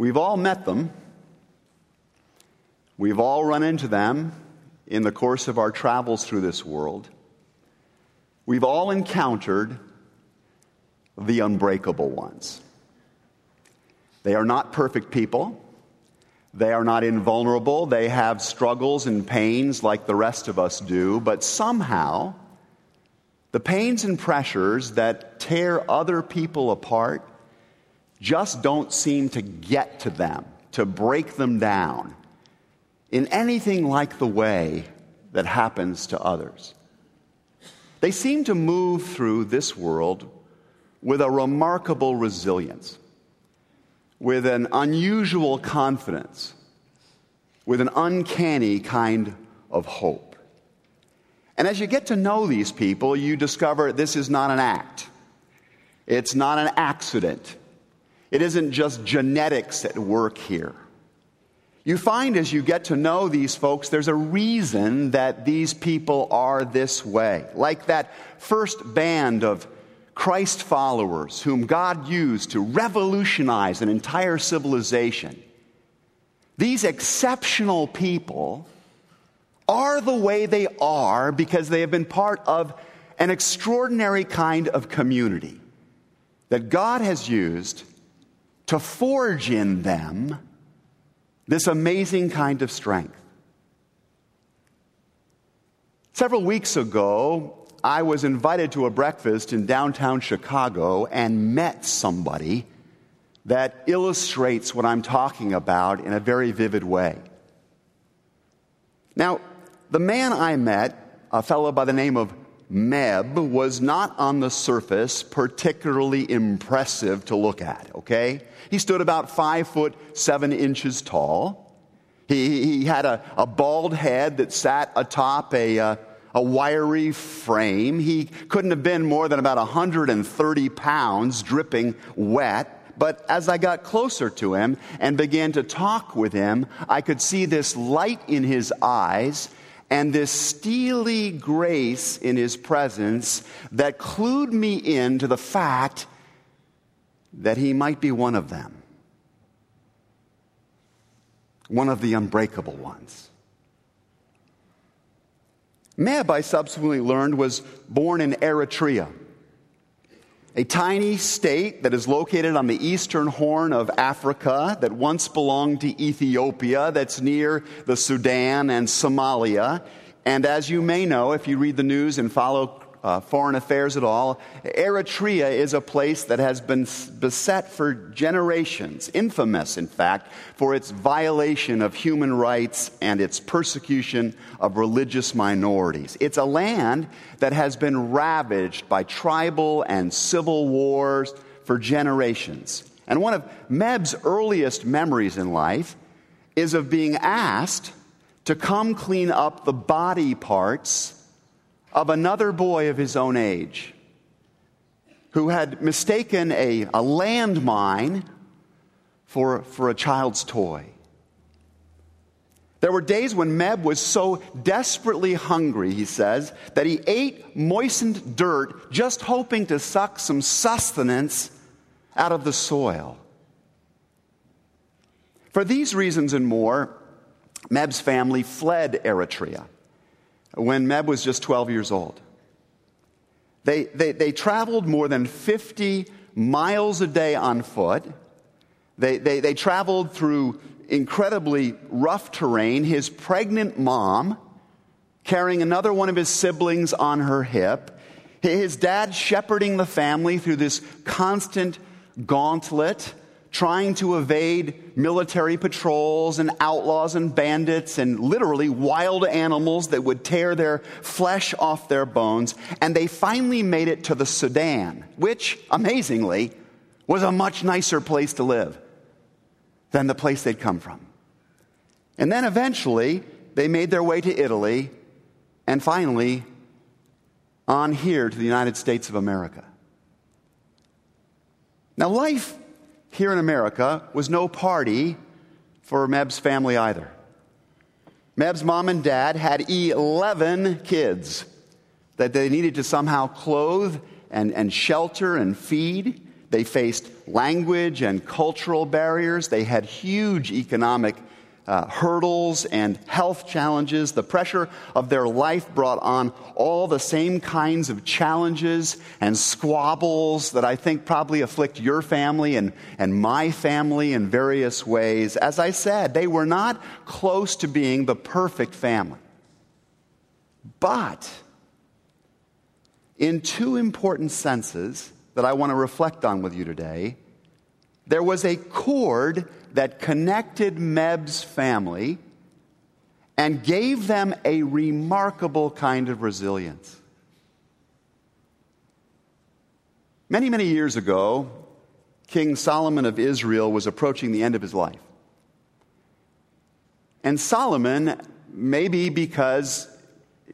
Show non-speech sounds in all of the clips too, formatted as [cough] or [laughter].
We've all met them. We've all run into them in the course of our travels through this world. We've all encountered the unbreakable ones. They are not perfect people. They are not invulnerable. They have struggles and pains like the rest of us do, but somehow, the pains and pressures that tear other people apart just don't seem to get to them, to break them down in anything like the way that happens to others. They seem to move through this world with a remarkable resilience with an unusual confidence, with an uncanny kind of hope. And as you get to know these people, you discover this is not an act. It's not an accident. It isn't just genetics at work here. You find as you get to know these folks, there's a reason that these people are this way. Like that first band of Christ followers whom God used to revolutionize an entire civilization, these exceptional people are the way they are because they have been part of an extraordinary kind of community that God has used to forge in them this amazing kind of strength. Several weeks ago, I was invited to a breakfast in downtown Chicago and met somebody that illustrates what I'm talking about in a very vivid way. Now, the man I met, a fellow by the name of Meb, was not on the surface particularly impressive to look at, okay? He stood about five foot seven inches tall. He, he had a, a bald head that sat atop a, uh, a wiry frame. He couldn't have been more than about 130 pounds, dripping wet. But as I got closer to him and began to talk with him, I could see this light in his eyes and this steely grace in his presence that clued me in to the fact that he might be one of them, one of the unbreakable ones. Meb, I subsequently learned, was born in Eritrea, a tiny state that is located on the eastern horn of Africa that once belonged to Ethiopia, that's near the Sudan and Somalia. And as you may know, if you read the news and follow uh, foreign affairs at all. Eritrea is a place that has been beset for generations, infamous, in fact, for its violation of human rights and its persecution of religious minorities. It's a land that has been ravaged by tribal and civil wars for generations. And one of Meb's earliest memories in life is of being asked to come clean up the body parts of another boy of his own age who had mistaken a, a landmine for, for a child's toy. There were days when Meb was so desperately hungry, he says, that he ate moistened dirt just hoping to suck some sustenance out of the soil. For these reasons and more, Meb's family fled Eritrea when Meb was just 12 years old. They, they, they traveled more than 50 miles a day on foot. They, they, they traveled through incredibly rough terrain. His pregnant mom carrying another one of his siblings on her hip. His dad shepherding the family through this constant gauntlet trying to evade military patrols and outlaws and bandits and literally wild animals that would tear their flesh off their bones. And they finally made it to the Sudan, which, amazingly, was a much nicer place to live than the place they'd come from. And then eventually, they made their way to Italy and finally on here to the United States of America. Now, life here in America was no party for Meb's family either. Meb's mom and dad had 11 kids that they needed to somehow clothe and, and shelter and feed They faced language and cultural barriers. They had huge economic uh, hurdles and health challenges. The pressure of their life brought on all the same kinds of challenges and squabbles that I think probably afflict your family and, and my family in various ways. As I said, they were not close to being the perfect family. But in two important senses that I want to reflect on with you today, there was a cord that connected Meb's family and gave them a remarkable kind of resilience. Many, many years ago, King Solomon of Israel was approaching the end of his life. And Solomon, maybe because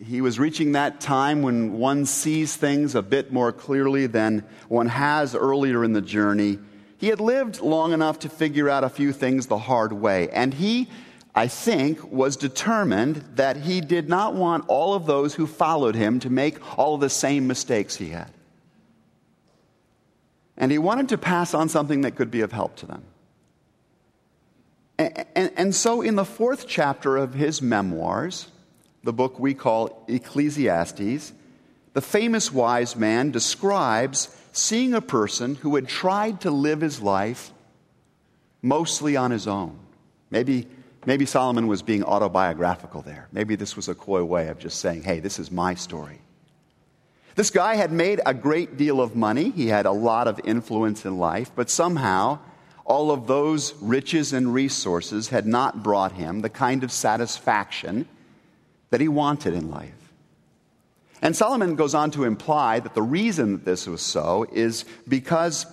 he was reaching that time when one sees things a bit more clearly than one has earlier in the journey, he had lived long enough to figure out a few things the hard way. And he, I think, was determined that he did not want all of those who followed him to make all of the same mistakes he had. And he wanted to pass on something that could be of help to them. And, and, and so, in the fourth chapter of his memoirs, the book we call Ecclesiastes, the famous wise man describes seeing a person who had tried to live his life mostly on his own. Maybe, maybe Solomon was being autobiographical there. Maybe this was a coy way of just saying, hey, this is my story. This guy had made a great deal of money, he had a lot of influence in life, but somehow all of those riches and resources had not brought him the kind of satisfaction that he wanted in life. And Solomon goes on to imply that the reason that this was so is because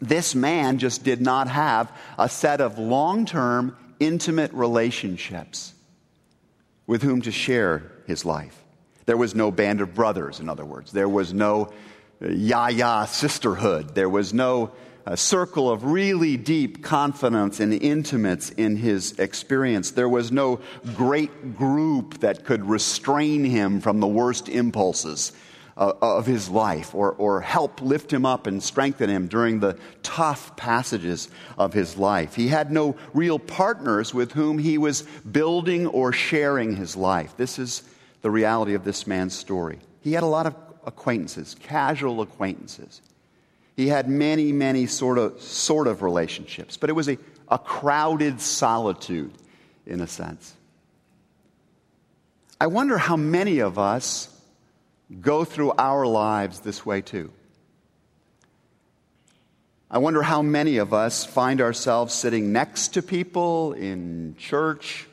this man just did not have a set of long term, intimate relationships with whom to share his life. There was no band of brothers, in other words. There was no uh, yaya sisterhood. There was no a circle of really deep confidence and intimates in his experience. There was no great group that could restrain him from the worst impulses uh, of his life or, or help lift him up and strengthen him during the tough passages of his life. He had no real partners with whom he was building or sharing his life. This is the reality of this man's story. He had a lot of acquaintances, casual acquaintances. He had many, many sort of, sort of relationships, but it was a, a crowded solitude in a sense. I wonder how many of us go through our lives this way too. I wonder how many of us find ourselves sitting next to people in church,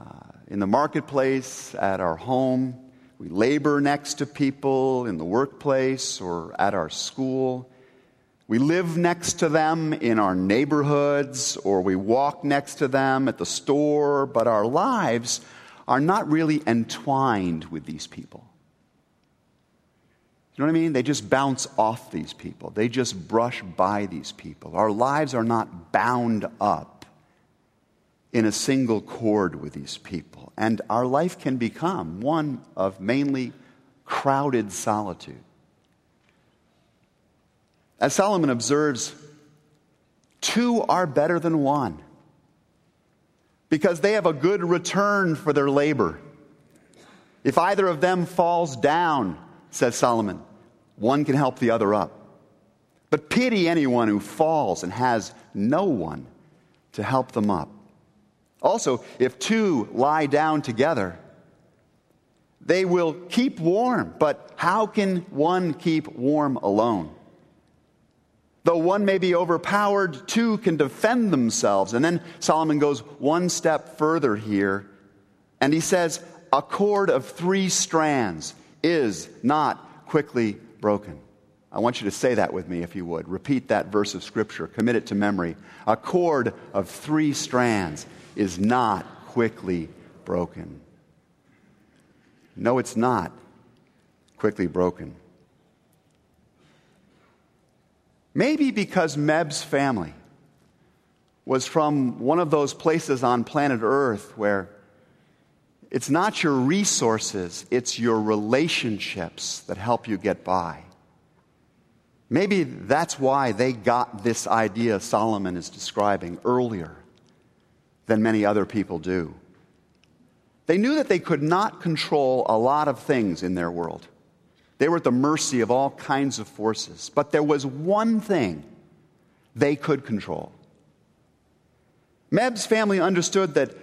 uh, in the marketplace, at our home, we labor next to people in the workplace or at our school. We live next to them in our neighborhoods or we walk next to them at the store, but our lives are not really entwined with these people. You know what I mean? They just bounce off these people, they just brush by these people. Our lives are not bound up in a single cord with these people. And our life can become one of mainly crowded solitude. As Solomon observes, two are better than one because they have a good return for their labor. If either of them falls down, says Solomon, one can help the other up. But pity anyone who falls and has no one to help them up. Also, if two lie down together, they will keep warm. But how can one keep warm alone? Though one may be overpowered, two can defend themselves. And then Solomon goes one step further here, and he says, A cord of three strands is not quickly broken. I want you to say that with me if you would. Repeat that verse of Scripture, commit it to memory. A cord of three strands is not quickly broken. No, it's not quickly broken. Maybe because Meb's family was from one of those places on planet Earth where it's not your resources, it's your relationships that help you get by. Maybe that's why they got this idea Solomon is describing earlier than many other people do. They knew that they could not control a lot of things in their world. They were at the mercy of all kinds of forces. But there was one thing they could control. Meb's family understood that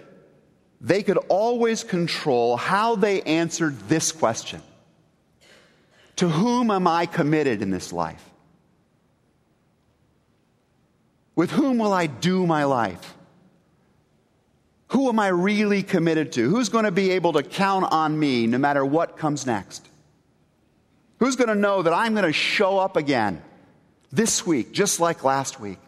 they could always control how they answered this question To whom am I committed in this life? With whom will I do my life? Who am I really committed to? Who's going to be able to count on me no matter what comes next? Who's going to know that I'm going to show up again this week, just like last week?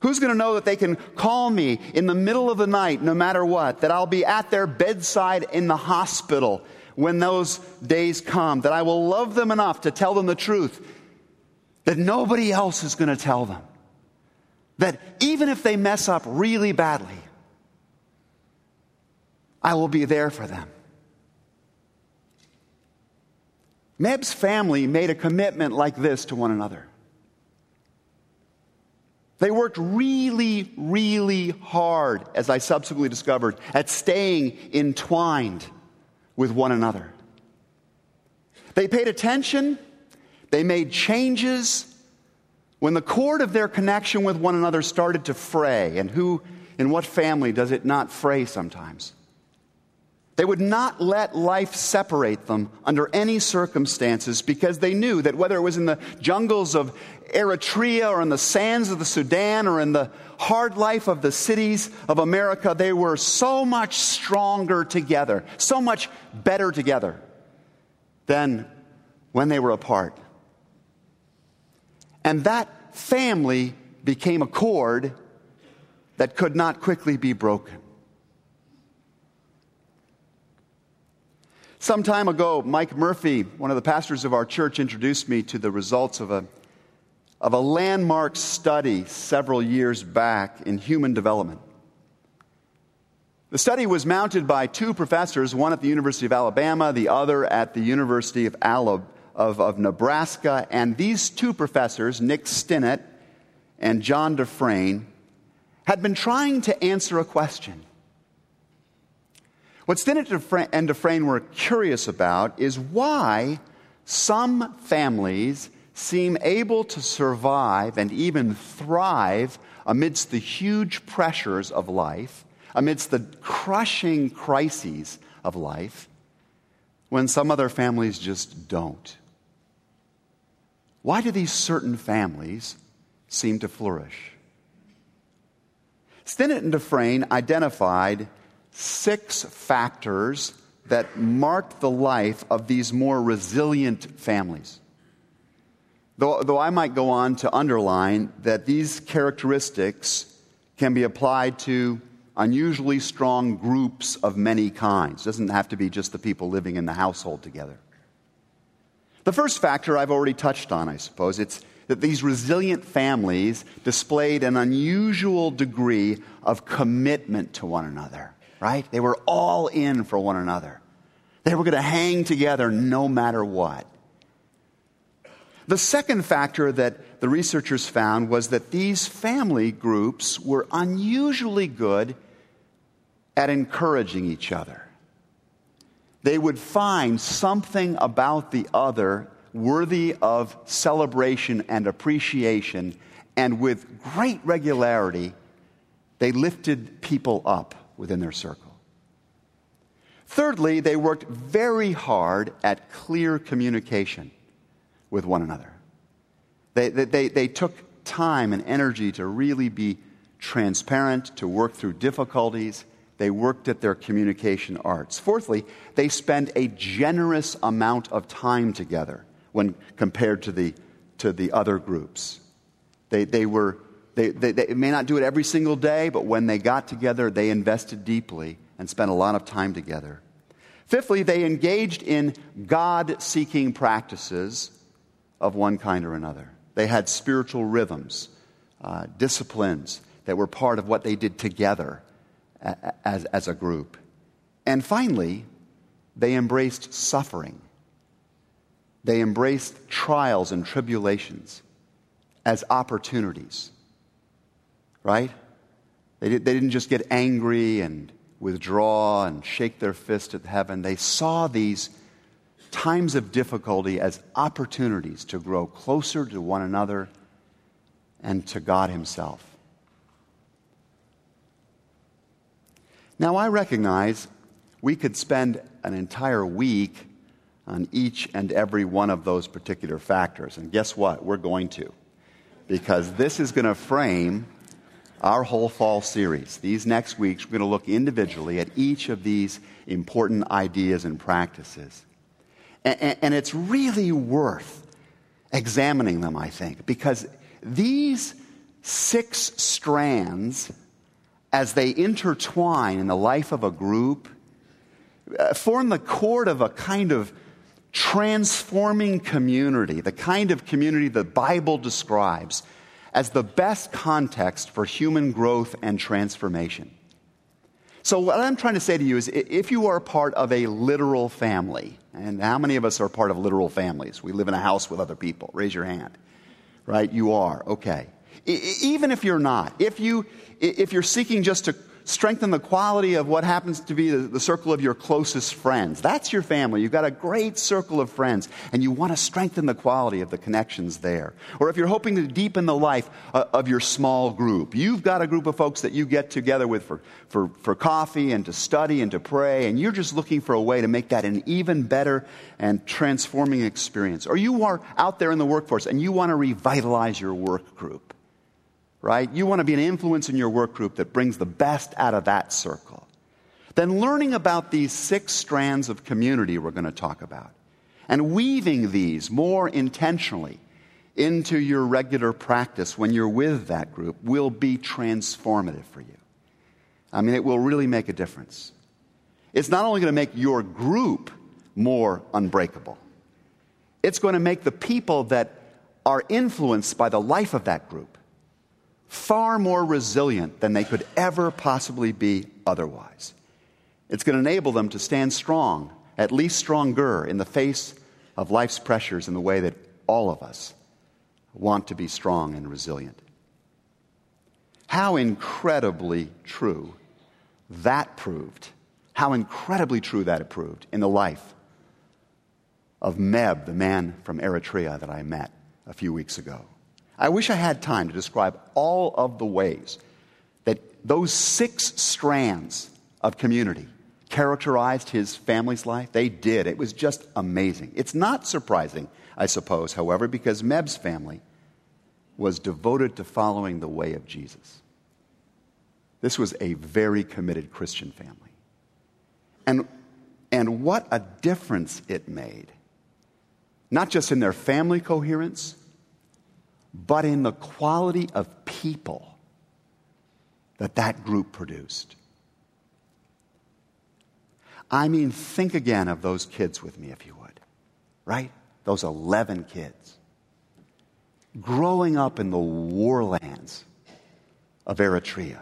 Who's going to know that they can call me in the middle of the night, no matter what? That I'll be at their bedside in the hospital when those days come? That I will love them enough to tell them the truth that nobody else is going to tell them? That even if they mess up really badly, I will be there for them. Meb's family made a commitment like this to one another. They worked really, really hard, as I subsequently discovered, at staying entwined with one another. They paid attention, they made changes when the cord of their connection with one another started to fray. And who, in what family does it not fray sometimes? They would not let life separate them under any circumstances because they knew that whether it was in the jungles of Eritrea or in the sands of the Sudan or in the hard life of the cities of America, they were so much stronger together, so much better together than when they were apart. And that family became a cord that could not quickly be broken. Some time ago, Mike Murphy, one of the pastors of our church, introduced me to the results of a, of a landmark study several years back in human development. The study was mounted by two professors, one at the University of Alabama, the other at the University of, Alab- of, of Nebraska. And these two professors, Nick Stinnett and John DeFrain, had been trying to answer a question what Stinnett and DeFrain were curious about is why some families seem able to survive and even thrive amidst the huge pressures of life, amidst the crushing crises of life, when some other families just don't. Why do these certain families seem to flourish? Stinnett and DeFrain identified six factors that marked the life of these more resilient families. Though, though I might go on to underline that these characteristics can be applied to unusually strong groups of many kinds. It doesn't have to be just the people living in the household together. The first factor I've already touched on, I suppose. It's that these resilient families displayed an unusual degree of commitment to one another right? They were all in for one another. They were going to hang together no matter what. The second factor that the researchers found was that these family groups were unusually good at encouraging each other. They would find something about the other worthy of celebration and appreciation, and with great regularity, they lifted people up within their circle. Thirdly, they worked very hard at clear communication with one another. They, they, they, took time and energy to really be transparent, to work through difficulties. They worked at their communication arts. Fourthly, they spent a generous amount of time together when compared to the, to the other groups. They, they were they, they, they, may not do it every single day, but when they got together, they invested deeply and spent a lot of time together. Fifthly, they engaged in God seeking practices of one kind or another. They had spiritual rhythms, uh, disciplines that were part of what they did together as, as a group. And finally, they embraced suffering. They embraced trials and tribulations as opportunities, right? They, did, they didn't just get angry and withdraw and shake their fist at heaven. They saw these times of difficulty as opportunities to grow closer to one another and to God Himself. Now, I recognize we could spend an entire week on each and every one of those particular factors. And guess what? We're going to. Because this is going to frame our whole fall series. These next weeks, we're going to look individually at each of these important ideas and practices. And, and, it's really worth examining them, I think, because these six strands, as they intertwine in the life of a group, uh, form the cord of a kind of transforming community, the kind of community the Bible describes as the best context for human growth and transformation. So, what I'm trying to say to you is if you are part of a literal family, and how many of us are part of literal families? We live in a house with other people. Raise your hand. Right? You are. Okay. Even if you're not, if, you, if you're seeking just to strengthen the quality of what happens to be the, circle of your closest friends. That's your family. You've got a great circle of friends, and you want to strengthen the quality of the connections there. Or if you're hoping to deepen the life uh, of your small group, you've got a group of folks that you get together with for, for, for coffee and to study and to pray, and you're just looking for a way to make that an even better and transforming experience. Or you are out there in the workforce and you want to revitalize your work group right? You want to be an influence in your work group that brings the best out of that circle. Then learning about these six strands of community we're going to talk about and weaving these more intentionally into your regular practice when you're with that group will be transformative for you. I mean, it will really make a difference. It's not only going to make your group more unbreakable, it's going to make the people that are influenced by the life of that group far more resilient than they could ever possibly be otherwise. It's going to enable them to stand strong, at least stronger, in the face of life's pressures in the way that all of us want to be strong and resilient. How incredibly true that proved. How incredibly true that it proved in the life of Meb, the man from Eritrea that I met a few weeks ago. I wish I had time to describe all of the ways that those six strands of community characterized his family's life. They did. It was just amazing. It's not surprising, I suppose, however, because Meb's family was devoted to following the way of Jesus. This was a very committed Christian family. And, and what a difference it made, not just in their family coherence, but in the quality of people that that group produced. I mean, think again of those kids with me, if you would, right? Those 11 kids growing up in the warlands of Eritrea.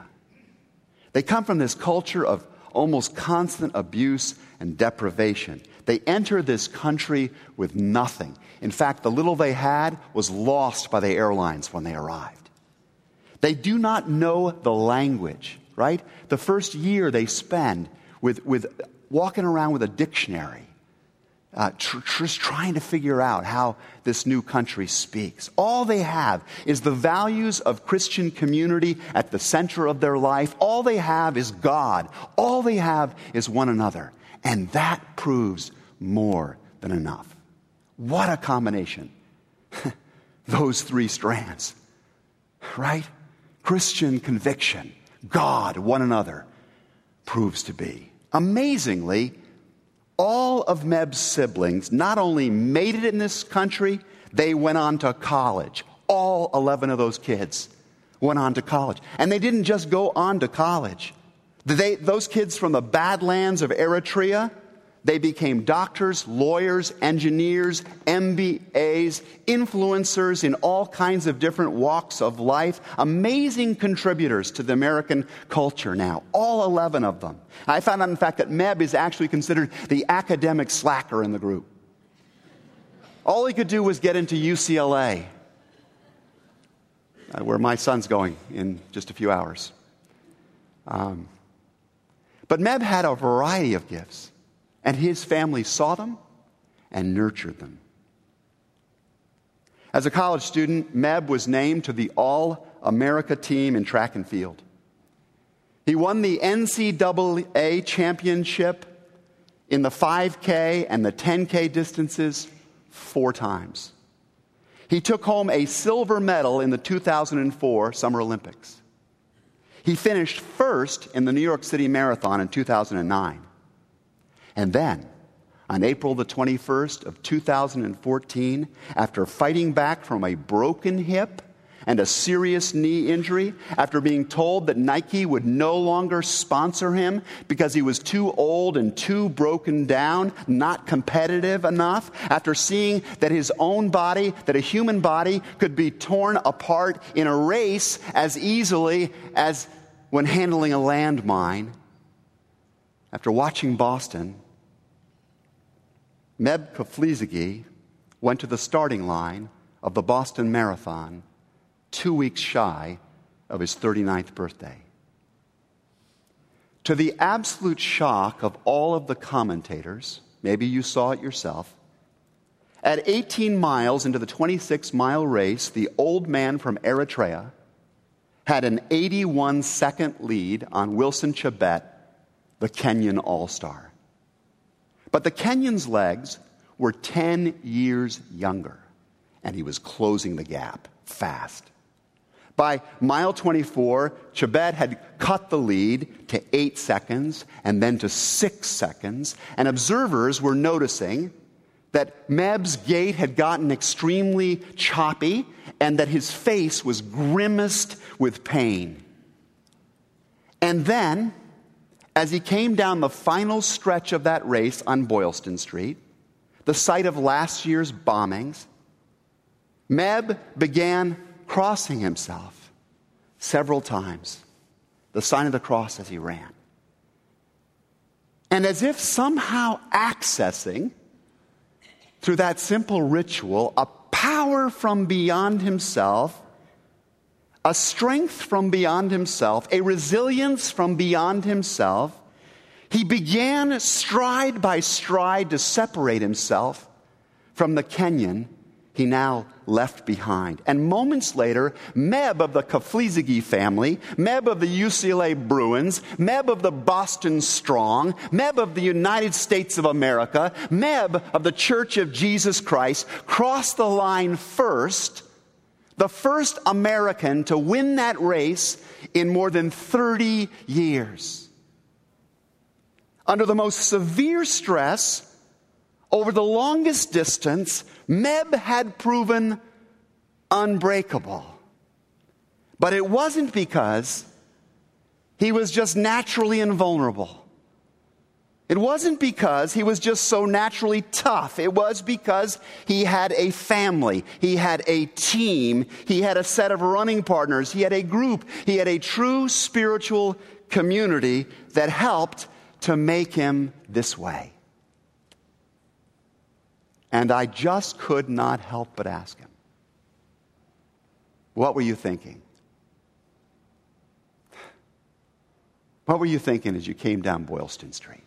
They come from this culture of almost constant abuse and deprivation. They enter this country with nothing. In fact, the little they had was lost by the airlines when they arrived. They do not know the language, right? The first year they spend with, with walking around with a dictionary, uh, tr- just trying to figure out how this new country speaks. All they have is the values of Christian community at the center of their life. All they have is God. All they have is one another. And that proves more than enough. What a combination. [laughs] Those three strands, right? Christian conviction, God, one another, proves to be. Amazingly, all of Meb's siblings not only made it in this country, they went on to college. All 11 of those kids went on to college. And they didn't just go on to college. They, those kids from the badlands of Eritrea, they became doctors, lawyers, engineers, MBAs, influencers in all kinds of different walks of life, amazing contributors to the American culture now, all 11 of them. I found out, in fact, that Meb is actually considered the academic slacker in the group. All he could do was get into UCLA, uh, where my son's going in just a few hours. Um, but Meb had a variety of gifts, and his family saw them and nurtured them. As a college student, Meb was named to the All America team in track and field. He won the NCAA championship in the 5K and the 10K distances four times. He took home a silver medal in the 2004 Summer Olympics. He finished first in the New York City Marathon in 2009. And then, on April the 21st of 2014, after fighting back from a broken hip and a serious knee injury after being told that Nike would no longer sponsor him because he was too old and too broken down, not competitive enough, after seeing that his own body, that a human body could be torn apart in a race as easily as when handling a landmine, after watching Boston, Meb Keflezighi went to the starting line of the Boston Marathon two weeks shy of his 39th birthday. To the absolute shock of all of the commentators, maybe you saw it yourself, at 18 miles into the 26 mile race, the old man from Eritrea had an 81 second lead on Wilson Chebet, the Kenyan All Star. But the Kenyan's legs were 10 years younger, and he was closing the gap fast. By mile 24, Chebet had cut the lead to eight seconds and then to six seconds, and observers were noticing that Meb's gait had gotten extremely choppy and that his face was grimaced with pain. And then, as he came down the final stretch of that race on Boylston Street, the site of last year's bombings, Meb began crossing himself several times, the sign of the cross as he ran. And as if somehow accessing, through that simple ritual, a power from beyond himself, a strength from beyond himself, a resilience from beyond himself, he began stride by stride to separate himself from the Kenyan he now left behind. And moments later, Meb of the Keflezighi family, Meb of the UCLA Bruins, Meb of the Boston Strong, Meb of the United States of America, Meb of the Church of Jesus Christ crossed the line first, the first American to win that race in more than 30 years. Under the most severe stress, over the longest distance, Meb had proven unbreakable. But it wasn't because he was just naturally invulnerable. It wasn't because he was just so naturally tough. It was because he had a family. He had a team. He had a set of running partners. He had a group. He had a true spiritual community that helped to make him this way. And I just could not help but ask him, What were you thinking? What were you thinking as you came down Boylston Street?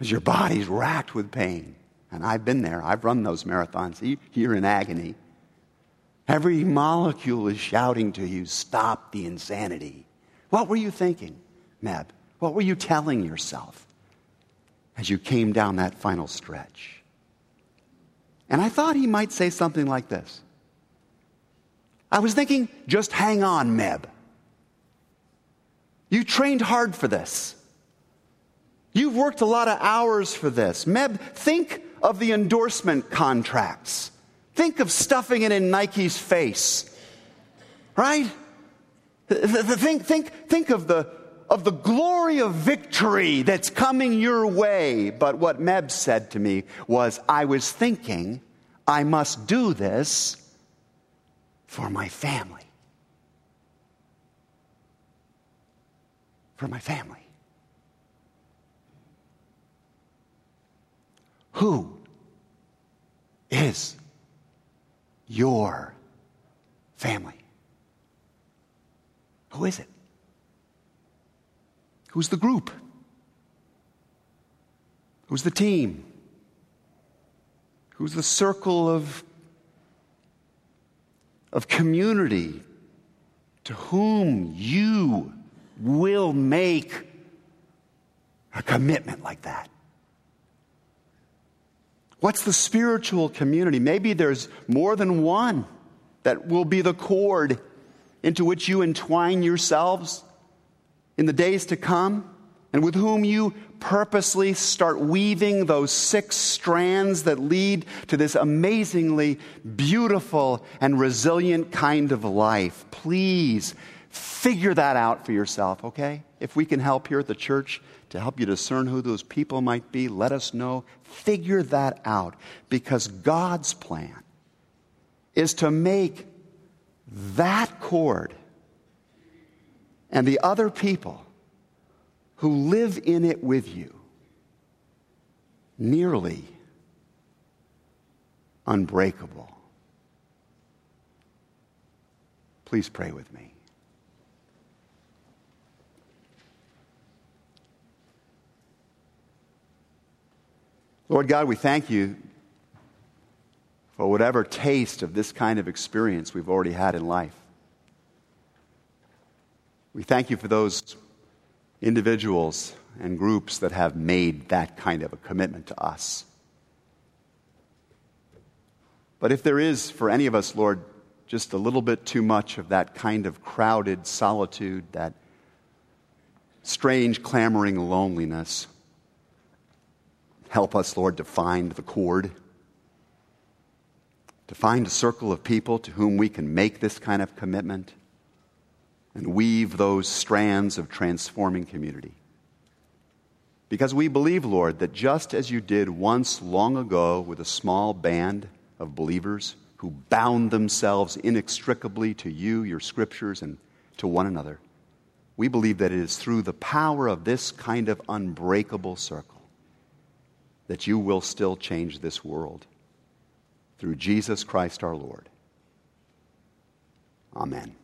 As your body's racked with pain. And I've been there, I've run those marathons. You're in agony. Every molecule is shouting to you, Stop the insanity. What were you thinking, Meb? What were you telling yourself? as you came down that final stretch. And I thought he might say something like this I was thinking, just hang on, Meb. You trained hard for this. You've worked a lot of hours for this. Meb, think of the endorsement contracts. Think of stuffing it in Nike's face. Right? Think, think, think of the, of the glory of victory that's coming your way. But what Meb said to me was, I was thinking I must do this for my family. For my family. Who is your family? Who is it? Who's the group? Who's the team? Who's the circle of, of community to whom you will make a commitment like that? What's the spiritual community? Maybe there's more than one that will be the cord into which you entwine yourselves in the days to come, and with whom you purposely start weaving those six strands that lead to this amazingly beautiful and resilient kind of life. Please figure that out for yourself, okay? If we can help here at the church to help you discern who those people might be, let us know. Figure that out because God's plan is to make that cord and the other people who live in it with you nearly unbreakable. Please pray with me. Lord God, we thank you for whatever taste of this kind of experience we've already had in life. We thank you for those individuals and groups that have made that kind of a commitment to us. But if there is, for any of us, Lord, just a little bit too much of that kind of crowded solitude, that strange, clamoring loneliness, help us, Lord, to find the cord, to find a circle of people to whom we can make this kind of commitment and weave those strands of transforming community. Because we believe, Lord, that just as you did once long ago with a small band of believers who bound themselves inextricably to you, your scriptures, and to one another, we believe that it is through the power of this kind of unbreakable circle that you will still change this world. Through Jesus Christ our Lord. Amen.